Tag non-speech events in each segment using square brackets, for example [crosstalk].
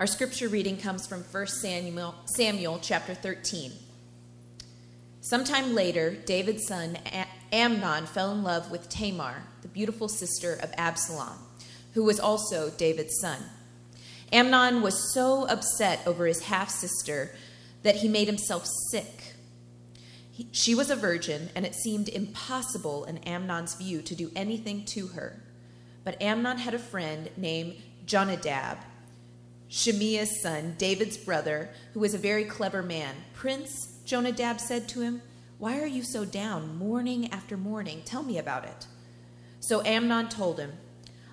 Our scripture reading comes from 1 Samuel, Samuel chapter 13. Sometime later, David's son Amnon fell in love with Tamar, the beautiful sister of Absalom, who was also David's son. Amnon was so upset over his half sister that he made himself sick. He, she was a virgin, and it seemed impossible in Amnon's view to do anything to her. But Amnon had a friend named Jonadab Shimeah's son, David's brother, who was a very clever man. Prince, Jonadab said to him, Why are you so down morning after morning? Tell me about it. So Amnon told him,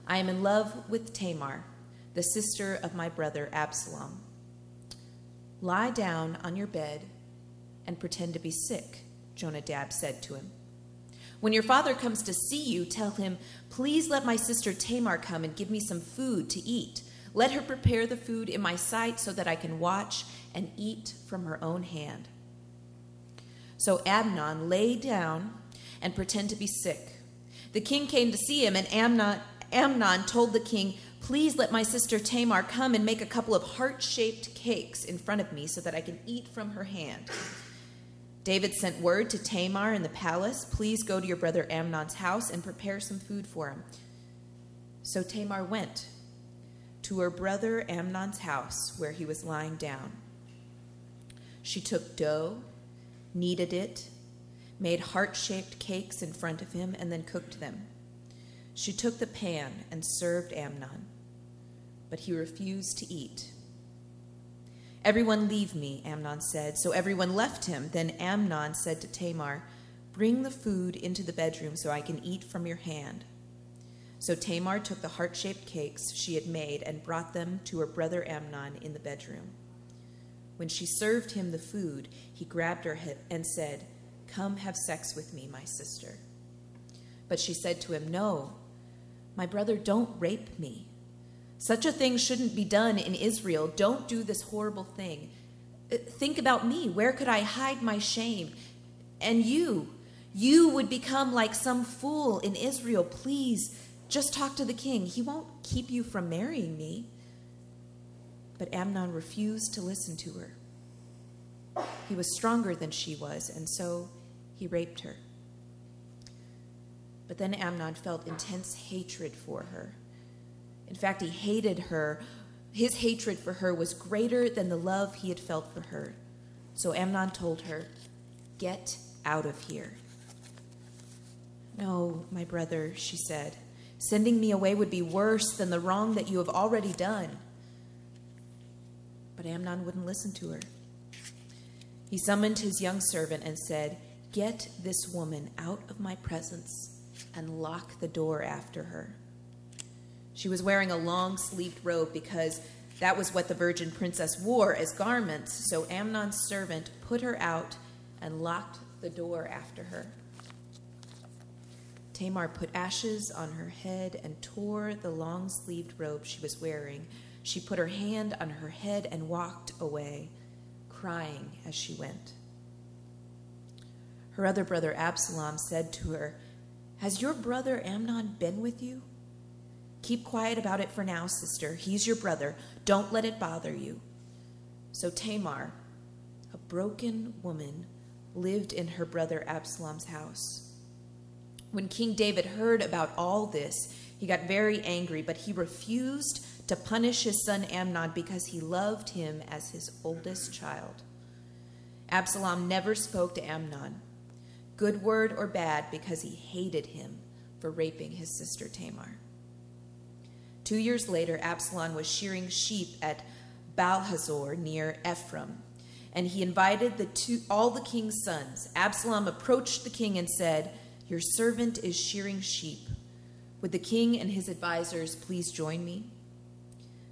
I am in love with Tamar, the sister of my brother Absalom. Lie down on your bed and pretend to be sick, Jonadab said to him. When your father comes to see you, tell him, Please let my sister Tamar come and give me some food to eat let her prepare the food in my sight so that I can watch and eat from her own hand. So Amnon lay down and pretended to be sick. The king came to see him, and Amnon, Amnon told the king, Please let my sister Tamar come and make a couple of heart shaped cakes in front of me so that I can eat from her hand. David sent word to Tamar in the palace Please go to your brother Amnon's house and prepare some food for him. So Tamar went to her brother Amnon's house where he was lying down. She took dough, kneaded it, made heart shaped cakes in front of him, and then cooked them. She took the pan and served Amnon, but he refused to eat. Everyone leave me, Amnon said. So everyone left him. Then Amnon said to Tamar, Bring the food into the bedroom so I can eat from your hand. So Tamar took the heart shaped cakes she had made and brought them to her brother Amnon in the bedroom. When she served him the food, he grabbed her and said, Come have sex with me, my sister. But she said to him, No, my brother, don't rape me. Such a thing shouldn't be done in Israel. Don't do this horrible thing. Uh, think about me. Where could I hide my shame? And you, you would become like some fool in Israel. Please just talk to the king. He won't keep you from marrying me. But Amnon refused to listen to her. He was stronger than she was, and so he raped her. But then Amnon felt intense hatred for her. In fact, he hated her. His hatred for her was greater than the love he had felt for her. So Amnon told her, Get out of here. No, my brother, she said. Sending me away would be worse than the wrong that you have already done. But Amnon wouldn't listen to her. He summoned his young servant and said, Get this woman out of my presence and lock the door after her. She was wearing a long sleeved robe because that was what the virgin princess wore as garments. So Amnon's servant put her out and locked the door after her. Tamar put ashes on her head and tore the long sleeved robe she was wearing. She put her hand on her head and walked away, crying as she went. Her other brother Absalom said to her, Has your brother Amnon been with you? Keep quiet about it for now, sister. He's your brother. Don't let it bother you. So Tamar, a broken woman, lived in her brother Absalom's house. When King David heard about all this, he got very angry, but he refused to punish his son Amnon because he loved him as his oldest child. Absalom never spoke to Amnon, good word or bad, because he hated him for raping his sister Tamar. Two years later, Absalom was shearing sheep at Baalhazor near Ephraim, and he invited the two, all the king's sons. Absalom approached the king and said, your servant is shearing sheep. Would the king and his advisers please join me?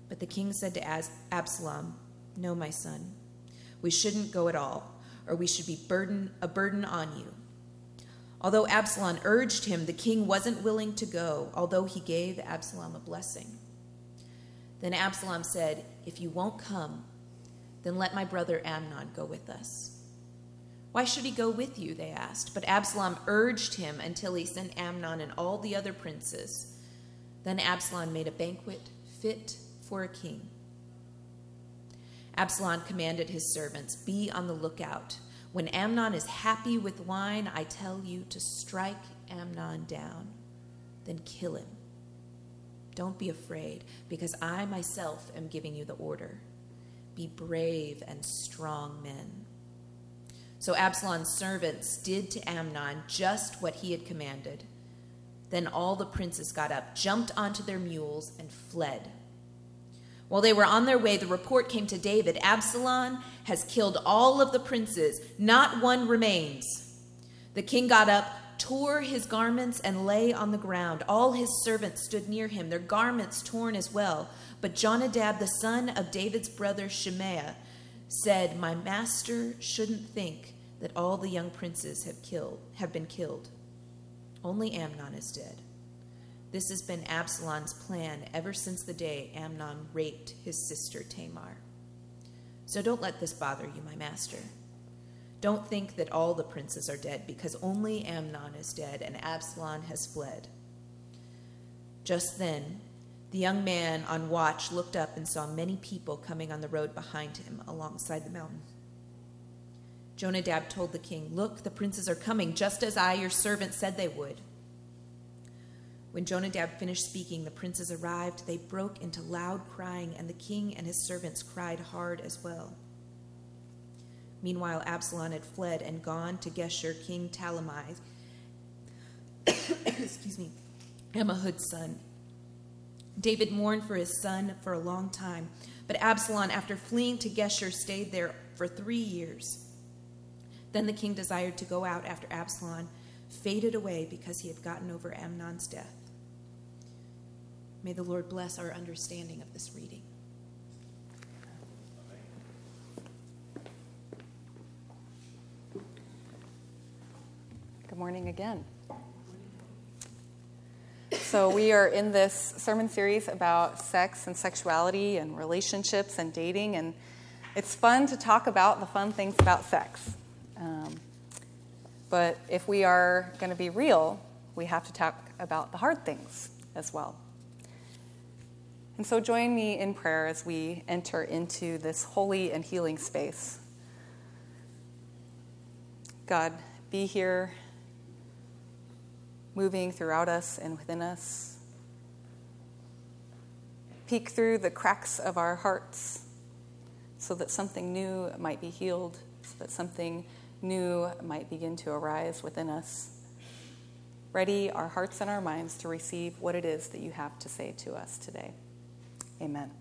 But the king said to Absalom, No, my son, we shouldn't go at all, or we should be burden, a burden on you. Although Absalom urged him, the king wasn't willing to go, although he gave Absalom a blessing. Then Absalom said, If you won't come, then let my brother Amnon go with us. Why should he go with you? They asked. But Absalom urged him until he sent Amnon and all the other princes. Then Absalom made a banquet fit for a king. Absalom commanded his servants, Be on the lookout. When Amnon is happy with wine, I tell you to strike Amnon down, then kill him. Don't be afraid, because I myself am giving you the order. Be brave and strong men. So Absalom's servants did to Amnon just what he had commanded. Then all the princes got up, jumped onto their mules, and fled. While they were on their way, the report came to David Absalom has killed all of the princes, not one remains. The king got up, tore his garments, and lay on the ground. All his servants stood near him, their garments torn as well. But Jonadab, the son of David's brother Shimeah, said, My master shouldn't think that all the young princes have killed have been killed. Only Amnon is dead. This has been Absalom's plan ever since the day Amnon raped his sister Tamar. So don't let this bother you, my master. Don't think that all the princes are dead, because only Amnon is dead and Absalom has fled. Just then, the young man on watch looked up and saw many people coming on the road behind him alongside the mountain. Jonadab told the king, Look, the princes are coming, just as I, your servant, said they would. When Jonadab finished speaking, the princes arrived. They broke into loud crying, and the king and his servants cried hard as well. Meanwhile, Absalom had fled and gone to Geshur, King Talmai, [coughs] excuse me, Ammihud's son. David mourned for his son for a long time, but Absalom, after fleeing to Geshur, stayed there for three years. Then the king desired to go out after Absalom, faded away because he had gotten over Amnon's death. May the Lord bless our understanding of this reading. Good morning again. So, we are in this sermon series about sex and sexuality and relationships and dating, and it's fun to talk about the fun things about sex. Um, but if we are going to be real, we have to talk about the hard things as well. And so join me in prayer as we enter into this holy and healing space. God, be here, moving throughout us and within us. Peek through the cracks of our hearts so that something new might be healed, so that something new might begin to arise within us. Ready our hearts and our minds to receive what it is that you have to say to us today. Amen.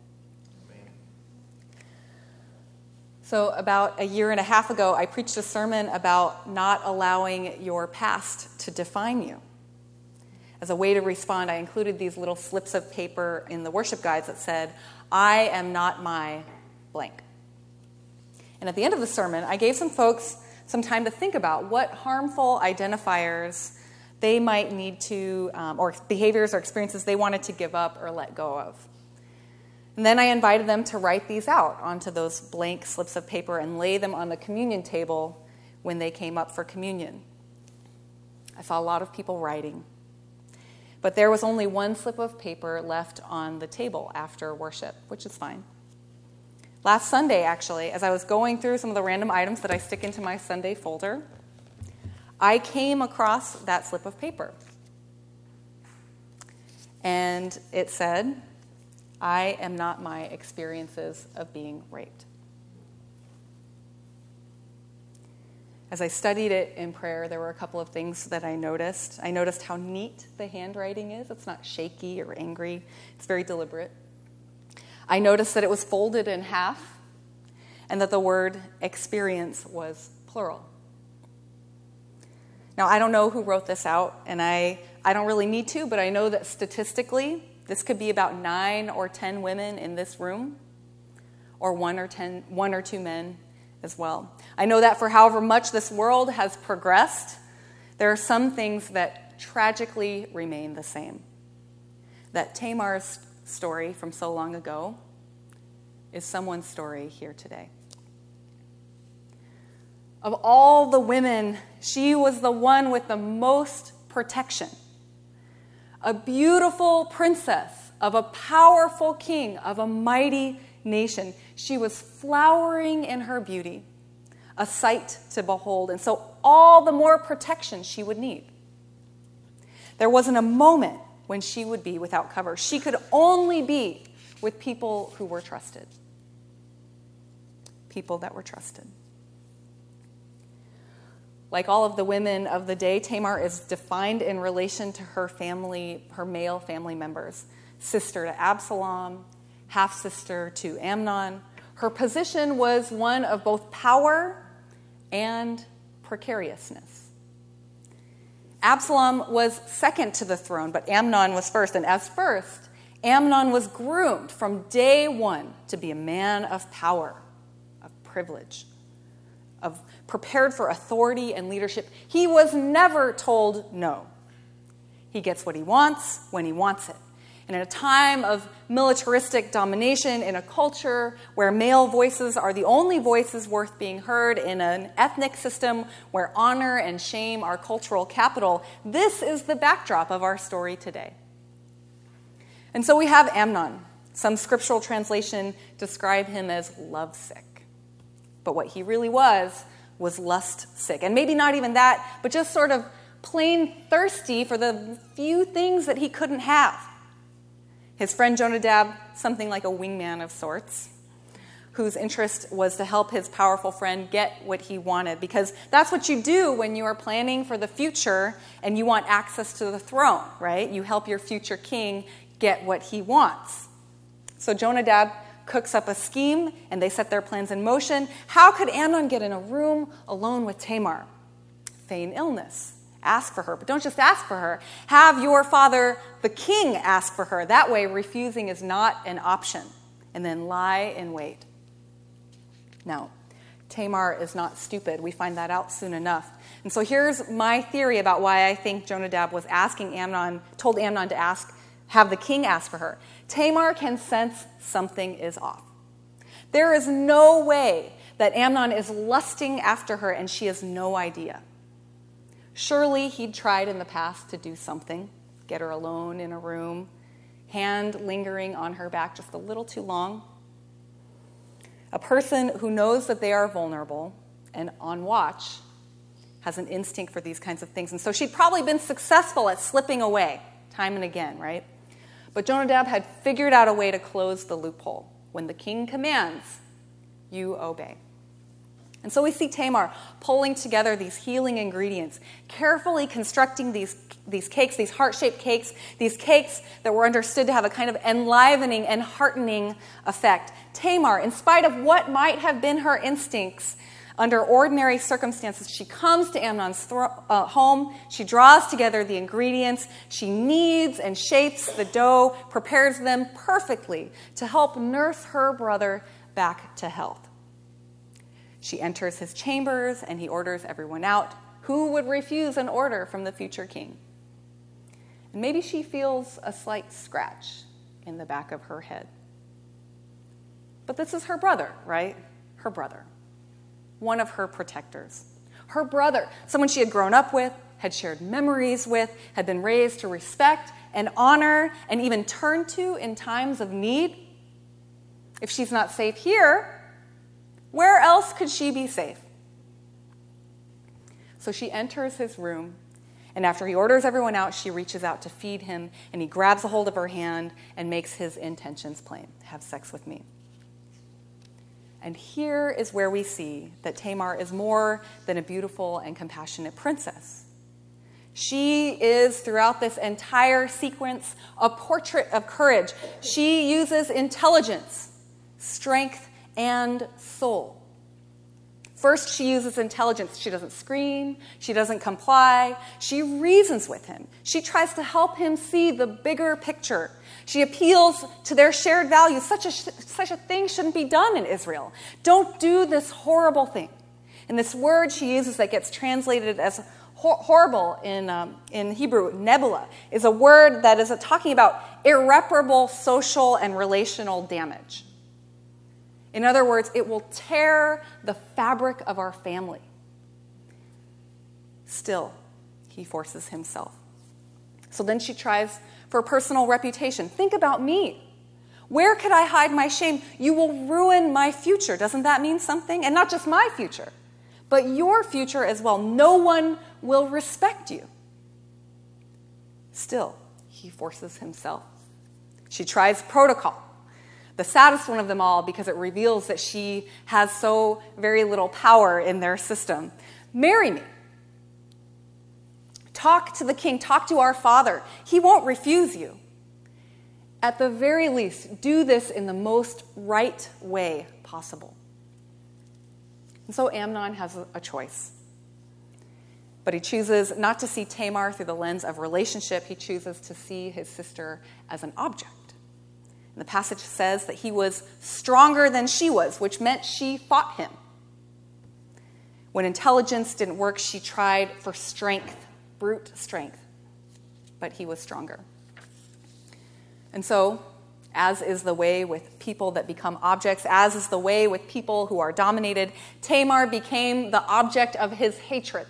So, about a year and a half ago, I preached a sermon about not allowing your past to define you. As a way to respond, I included these little slips of paper in the worship guides that said, I am not my blank. And at the end of the sermon, I gave some folks some time to think about what harmful identifiers they might need to, um, or behaviors or experiences they wanted to give up or let go of. And then I invited them to write these out onto those blank slips of paper and lay them on the communion table when they came up for communion. I saw a lot of people writing. But there was only one slip of paper left on the table after worship, which is fine. Last Sunday, actually, as I was going through some of the random items that I stick into my Sunday folder, I came across that slip of paper. And it said, I am not my experiences of being raped. As I studied it in prayer, there were a couple of things that I noticed. I noticed how neat the handwriting is. It's not shaky or angry, it's very deliberate. I noticed that it was folded in half and that the word experience was plural. Now, I don't know who wrote this out, and I, I don't really need to, but I know that statistically, this could be about nine or ten women in this room, or one or, ten, one or two men as well. I know that for however much this world has progressed, there are some things that tragically remain the same. That Tamar's story from so long ago is someone's story here today. Of all the women, she was the one with the most protection a beautiful princess of a powerful king, of a mighty nation. She was flowering in her beauty, a sight to behold, and so all the more protection she would need. There wasn't a moment when she would be without cover. She could only be with people who were trusted. People that were trusted. Like all of the women of the day, Tamar is defined in relation to her family, her male family members sister to Absalom, half sister to Amnon. Her position was one of both power and precariousness. Absalom was second to the throne, but Amnon was first. And as first, Amnon was groomed from day one to be a man of power, of privilege, of prepared for authority and leadership. He was never told no. He gets what he wants when he wants it. And in a time of militaristic domination, in a culture where male voices are the only voices worth being heard, in an ethnic system where honor and shame are cultural capital, this is the backdrop of our story today. And so we have Amnon. Some scriptural translation describe him as lovesick. But what he really was was lust sick. And maybe not even that, but just sort of plain thirsty for the few things that he couldn't have. His friend Jonadab, something like a wingman of sorts, whose interest was to help his powerful friend get what he wanted, because that's what you do when you are planning for the future and you want access to the throne, right? You help your future king get what he wants. So Jonadab cooks up a scheme and they set their plans in motion. How could Amnon get in a room alone with Tamar? Feign illness ask for her. But don't just ask for her. Have your father, the king, ask for her. That way, refusing is not an option. And then lie in wait. Now, Tamar is not stupid. We find that out soon enough. And so here's my theory about why I think Jonadab was asking Amnon, told Amnon to ask, have the king ask for her. Tamar can sense something is off. There is no way that Amnon is lusting after her and she has no idea. Surely he'd tried in the past to do something, get her alone in a room, hand lingering on her back just a little too long. A person who knows that they are vulnerable and on watch has an instinct for these kinds of things. And so she'd probably been successful at slipping away time and again, right? But Jonadab had figured out a way to close the loophole. When the king commands, you obey. And so we see Tamar pulling together these healing ingredients, carefully constructing these, these cakes, these heart shaped cakes, these cakes that were understood to have a kind of enlivening and heartening effect. Tamar, in spite of what might have been her instincts, under ordinary circumstances, she comes to Amnon's thro- uh, home. She draws together the ingredients. She kneads and shapes the dough, prepares them perfectly to help nurse her brother back to health. She enters his chambers and he orders everyone out. Who would refuse an order from the future king? And maybe she feels a slight scratch in the back of her head. But this is her brother, right? Her brother. One of her protectors. Her brother, someone she had grown up with, had shared memories with, had been raised to respect and honor, and even turn to in times of need. If she's not safe here, where else could she be safe? So she enters his room, and after he orders everyone out, she reaches out to feed him, and he grabs a hold of her hand and makes his intentions plain have sex with me. And here is where we see that Tamar is more than a beautiful and compassionate princess. She is, throughout this entire sequence, a portrait of courage. She uses intelligence, strength, and soul. First, she uses intelligence. She doesn't scream. She doesn't comply. She reasons with him. She tries to help him see the bigger picture. She appeals to their shared values. Such a, such a thing shouldn't be done in Israel. Don't do this horrible thing. And this word she uses that gets translated as horrible in, um, in Hebrew, nebalah, is a word that is talking about irreparable social and relational damage. In other words, it will tear the fabric of our family. Still, he forces himself. So then she tries for personal reputation. Think about me. Where could I hide my shame? You will ruin my future. Doesn't that mean something? And not just my future, but your future as well. No one will respect you. Still, he forces himself. She tries protocol, the saddest one of them all because it reveals that she has so very little power in their system. Marry me. Talk to the king, talk to our father. He won't refuse you. At the very least, do this in the most right way possible. And so Amnon has a choice. But he chooses not to see Tamar through the lens of relationship, he chooses to see his sister as an object. The passage says that he was stronger than she was, which meant she fought him. When intelligence didn't work, she tried for strength, brute strength. But he was stronger. And so, as is the way with people that become objects, as is the way with people who are dominated, Tamar became the object of his hatred.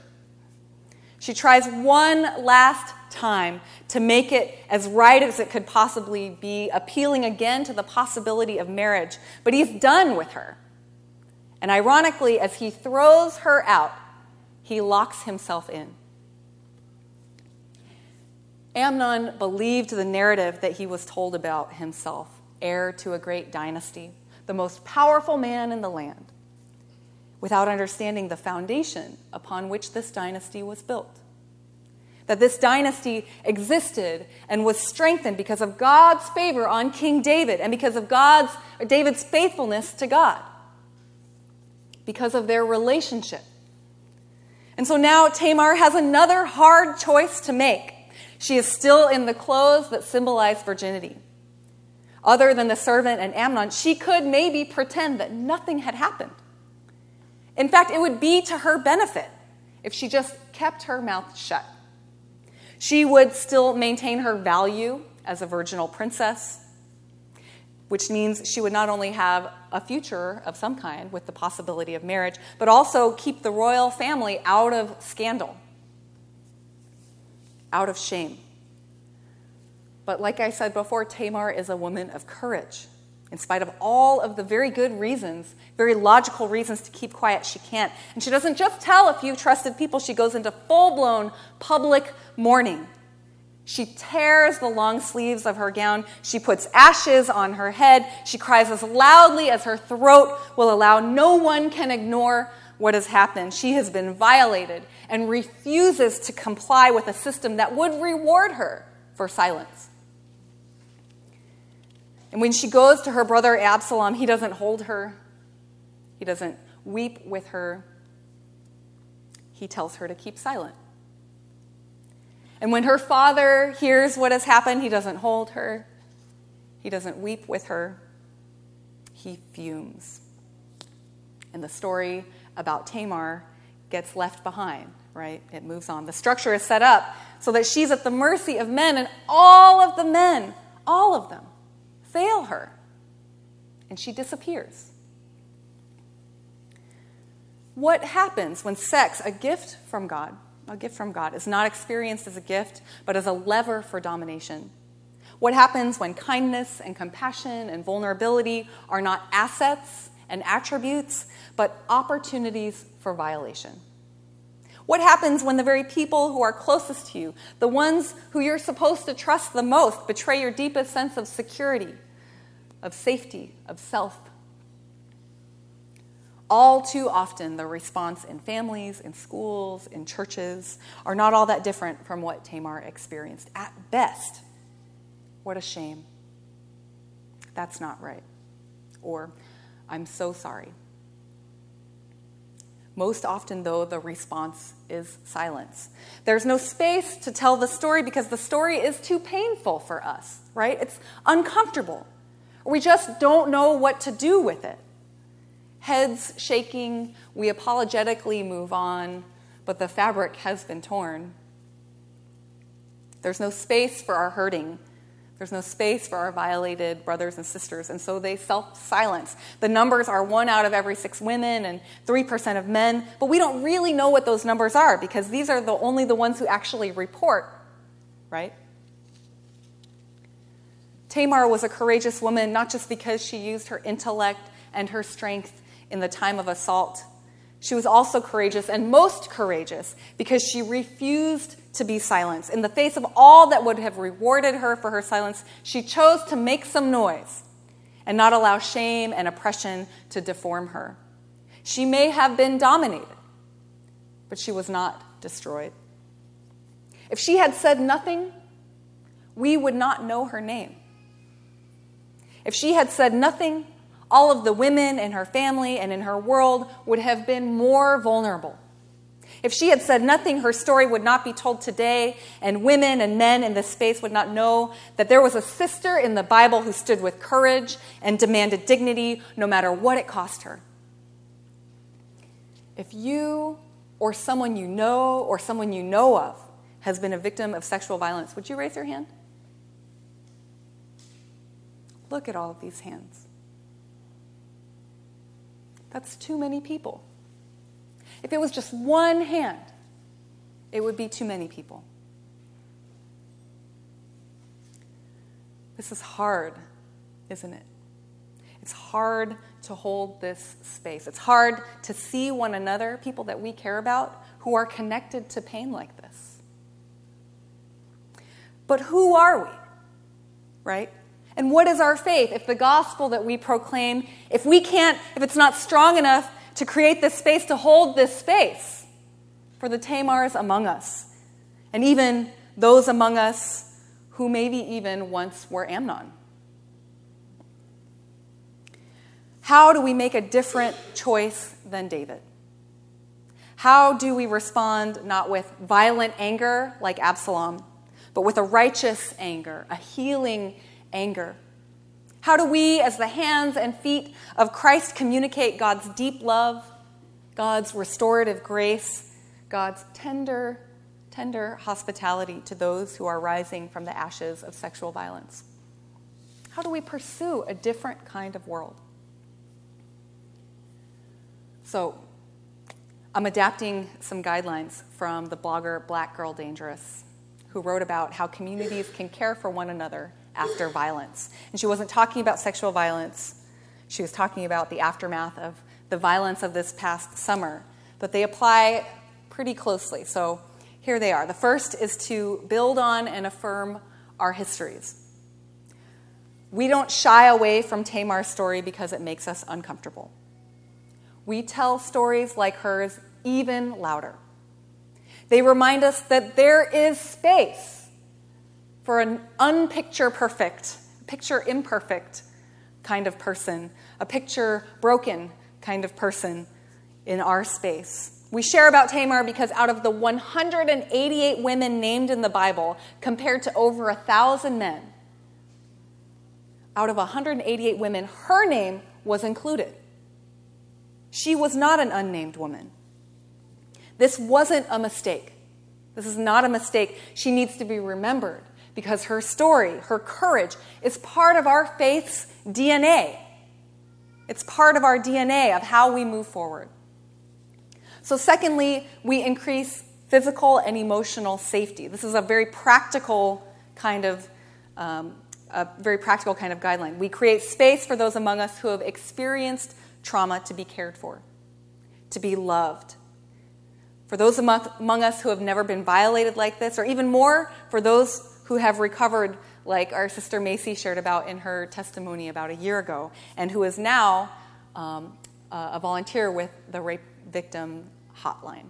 She tries one last time to make it as right as it could possibly be, appealing again to the possibility of marriage. But he's done with her. And ironically, as he throws her out, he locks himself in. Amnon believed the narrative that he was told about himself, heir to a great dynasty, the most powerful man in the land without understanding the foundation upon which this dynasty was built. That this dynasty existed and was strengthened because of God's favor on King David and because of God's David's faithfulness to God. Because of their relationship. And so now Tamar has another hard choice to make. She is still in the clothes that symbolize virginity. Other than the servant and Amnon, she could maybe pretend that nothing had happened. In fact, it would be to her benefit if she just kept her mouth shut. She would still maintain her value as a virginal princess, which means she would not only have a future of some kind with the possibility of marriage, but also keep the royal family out of scandal, out of shame. But like I said before, Tamar is a woman of courage. In spite of all of the very good reasons, very logical reasons to keep quiet, she can't. And she doesn't just tell a few trusted people, she goes into full blown public mourning. She tears the long sleeves of her gown. She puts ashes on her head. She cries as loudly as her throat will allow. No one can ignore what has happened. She has been violated and refuses to comply with a system that would reward her for silence. And when she goes to her brother Absalom, he doesn't hold her, he doesn't weep with her. He tells her to keep silent. And when her father hears what has happened, he doesn't hold her, he doesn't weep with her, he fumes. And the story about Tamar gets left behind, right? It moves on. The structure is set up so that she's at the mercy of men, and all of the men, all of them, fail her, and she disappears. What happens when sex, a gift from God, a gift from God, is not experienced as a gift, but as a lever for domination? What happens when kindness and compassion and vulnerability are not assets and attributes, but opportunities for violation? What happens when the very people who are closest to you, the ones who you're supposed to trust the most, betray your deepest sense of security, of safety, of self? All too often, the response in families, in schools, in churches are not all that different from what Tamar experienced. At best, what a shame. That's not right. Or, I'm so sorry. Most often, though, the response is silence. There's no space to tell the story because the story is too painful for us, right? It's uncomfortable. We just don't know what to do with it. Heads shaking, we apologetically move on, but the fabric has been torn. There's no space for our hurting there's no space for our violated brothers and sisters, and so they self silence. The numbers are one out of every six women and 3% of men, but we don't really know what those numbers are because these are the, only the ones who actually report, right? Tamar was a courageous woman not just because she used her intellect and her strength in the time of assault. She was also courageous and most courageous because she refused to be silenced. In the face of all that would have rewarded her for her silence, she chose to make some noise and not allow shame and oppression to deform her. She may have been dominated, but she was not destroyed. If she had said nothing, we would not know her name. If she had said nothing, all of the women in her family and in her world would have been more vulnerable. If she had said nothing, her story would not be told today, and women and men in this space would not know that there was a sister in the Bible who stood with courage and demanded dignity no matter what it cost her. If you or someone you know or someone you know of has been a victim of sexual violence, would you raise your hand? Look at all of these hands. That's too many people. If it was just one hand, it would be too many people. This is hard, isn't it? It's hard to hold this space. It's hard to see one another, people that we care about, who are connected to pain like this. But who are we? Right? And what is our faith? If the gospel that we proclaim, if we can't, if it's not strong enough to create this space, to hold this space for the Tamars among us, and even those among us who maybe even once were Amnon. How do we make a different choice than David? How do we respond not with violent anger like Absalom, but with a righteous anger, a healing anger? How do we, as the hands and feet of Christ, communicate God's deep love, God's restorative grace, God's tender, tender hospitality to those who are rising from the ashes of sexual violence? How do we pursue a different kind of world? So, I'm adapting some guidelines from the blogger Black Girl Dangerous, who wrote about how communities can care for one another after violence. And she wasn't talking about sexual violence, she was talking about the aftermath of the violence of this past summer. But they apply pretty closely. So here they are. The first is to build on and affirm our histories. We don't shy away from Tamar's story because it makes us uncomfortable. We tell stories like hers even louder. They remind us that there is space for an unpicture perfect, picture imperfect kind of person, a picture broken kind of person in our space. We share about Tamar because out of the 188 women named in the Bible, compared to over a thousand men, out of 188 women, her name was included. She was not an unnamed woman. This wasn't a mistake. This is not a mistake. She needs to be remembered because her story, her courage, is part of our faith's DNA. It's part of our DNA of how we move forward. So, secondly, we increase physical and emotional safety. This is a very practical kind of um, a very practical kind of guideline. We create space for those among us who have experienced trauma to be cared for, to be loved. For those among, among us who have never been violated like this, or even more, for those who have recovered, like our sister Macy shared about in her testimony about a year ago, and who is now um, a volunteer with the Rape Victim Hotline.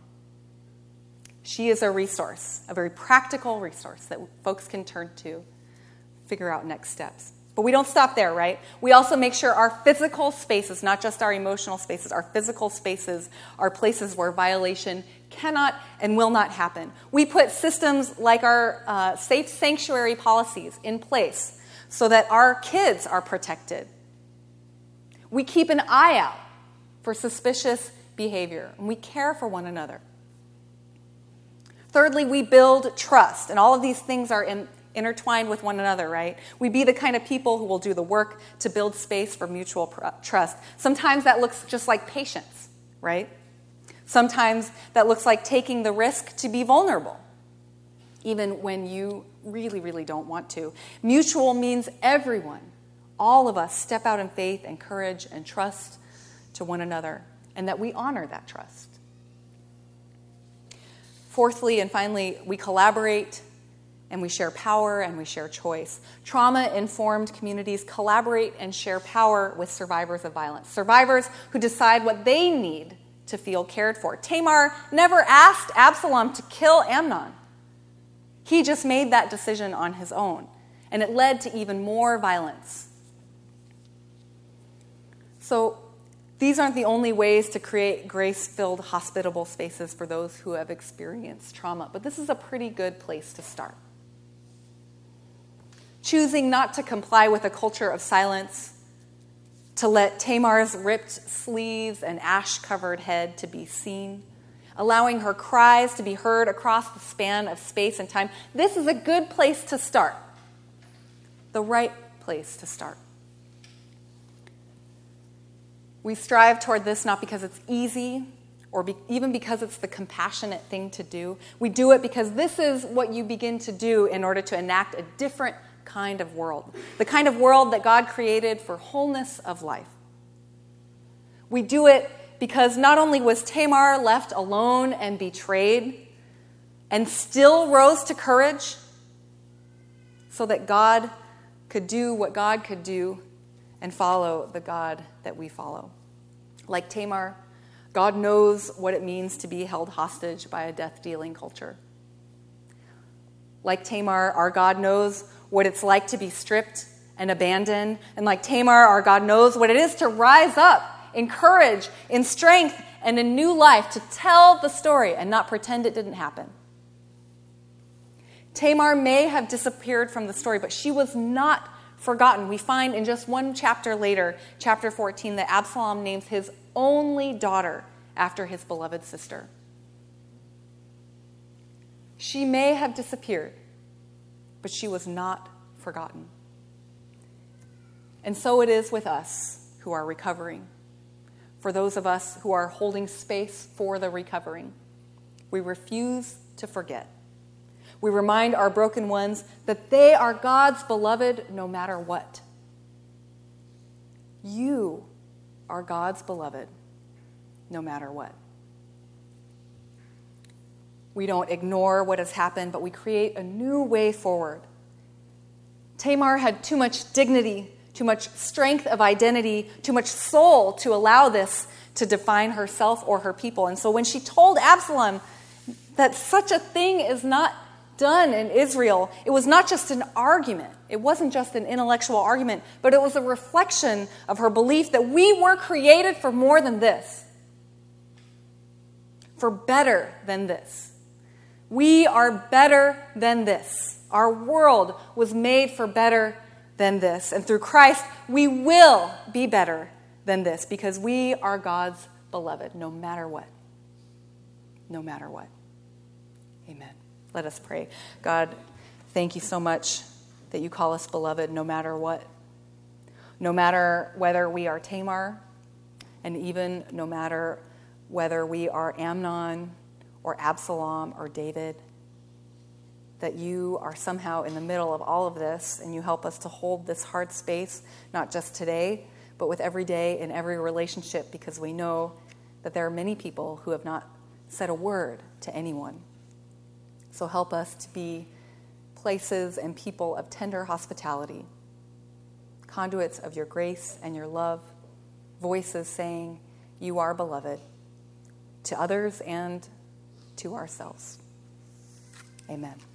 She is a resource, a very practical resource that folks can turn to figure out next steps. But we don't stop there, right? We also make sure our physical spaces, not just our emotional spaces, our physical spaces are places where violation cannot and will not happen. We put systems like our uh, safe sanctuary policies in place so that our kids are protected. We keep an eye out for suspicious behavior, and we care for one another. Thirdly, we build trust, and all of these things are in, intertwined with one another, right? We be the kind of people who will do the work to build space for mutual pr- trust. Sometimes that looks just like patience, right? Sometimes that looks like taking the risk to be vulnerable. even when you really, really don't want to. Mutual means everyone, all of us, step out in faith and courage and trust to one another, and that we honor that trust. Fourthly and finally, we collaborate and we share power and we share choice. Trauma informed communities collaborate and share power with survivors of violence, survivors who decide what they need to feel cared for. Tamar never asked Absalom to kill Amnon, he just made that decision on his own, and it led to even more violence. So, these aren't the only ways to create grace filled, hospitable spaces for those who have experienced trauma, but this is a pretty good place to start. Choosing not to comply with a culture of silence, to let Tamar's ripped sleeves and ash covered head to be seen, allowing her cries to be heard across the span of space and time. This is a good place to start, the right place to start. We strive toward this not because it's easy or be, even because it's the compassionate thing to do. We do it because this is what you begin to do in order to enact a different kind of world, the kind of world that God created for wholeness of life. We do it because not only was Tamar left alone and betrayed, and still rose to courage so that God could do what God could do and follow the God that we follow. Like Tamar, God knows what it means to be held hostage by a death dealing culture. Like Tamar, our God knows what it's like to be stripped and abandoned. And like Tamar, our God knows what it is to rise up in courage, in strength, and in new life, to tell the story and not pretend it didn't happen. Tamar may have disappeared from the story, but she was not forgotten. We find in just one chapter later, chapter 14, that Absalom names his only daughter after his beloved sister. She may have disappeared, but she was not forgotten. And so it is with us who are recovering. For those of us who are holding space for the recovering, we refuse to forget we remind our broken ones that they are God's beloved no matter what. You are God's beloved no matter what. We don't ignore what has happened, but we create a new way forward. Tamar had too much dignity, too much strength of identity, too much soul to allow this to define herself or her people. And so when she told Absalom that such a thing is not done in Israel, it was not just an argument. It wasn't just an intellectual argument, but it was a reflection of her belief that we were created for more than this, for better than this. We are better than this. Our world was made for better than this. And through Christ, we will be better than this because we are God's beloved, no matter what. No matter what. Amen. Let us pray. God, thank you so much that you call us beloved no matter what. No matter whether we are Tamar, and even no matter whether we are Amnon or Absalom or David, that you are somehow in the middle of all of this and you help us to hold this hard space, not just today, but with every day in every relationship, because we know that there are many people who have not said a word to anyone. So help us to be places and people of tender hospitality, conduits of your grace and your love, voices saying, You are beloved, to others and to ourselves. Amen.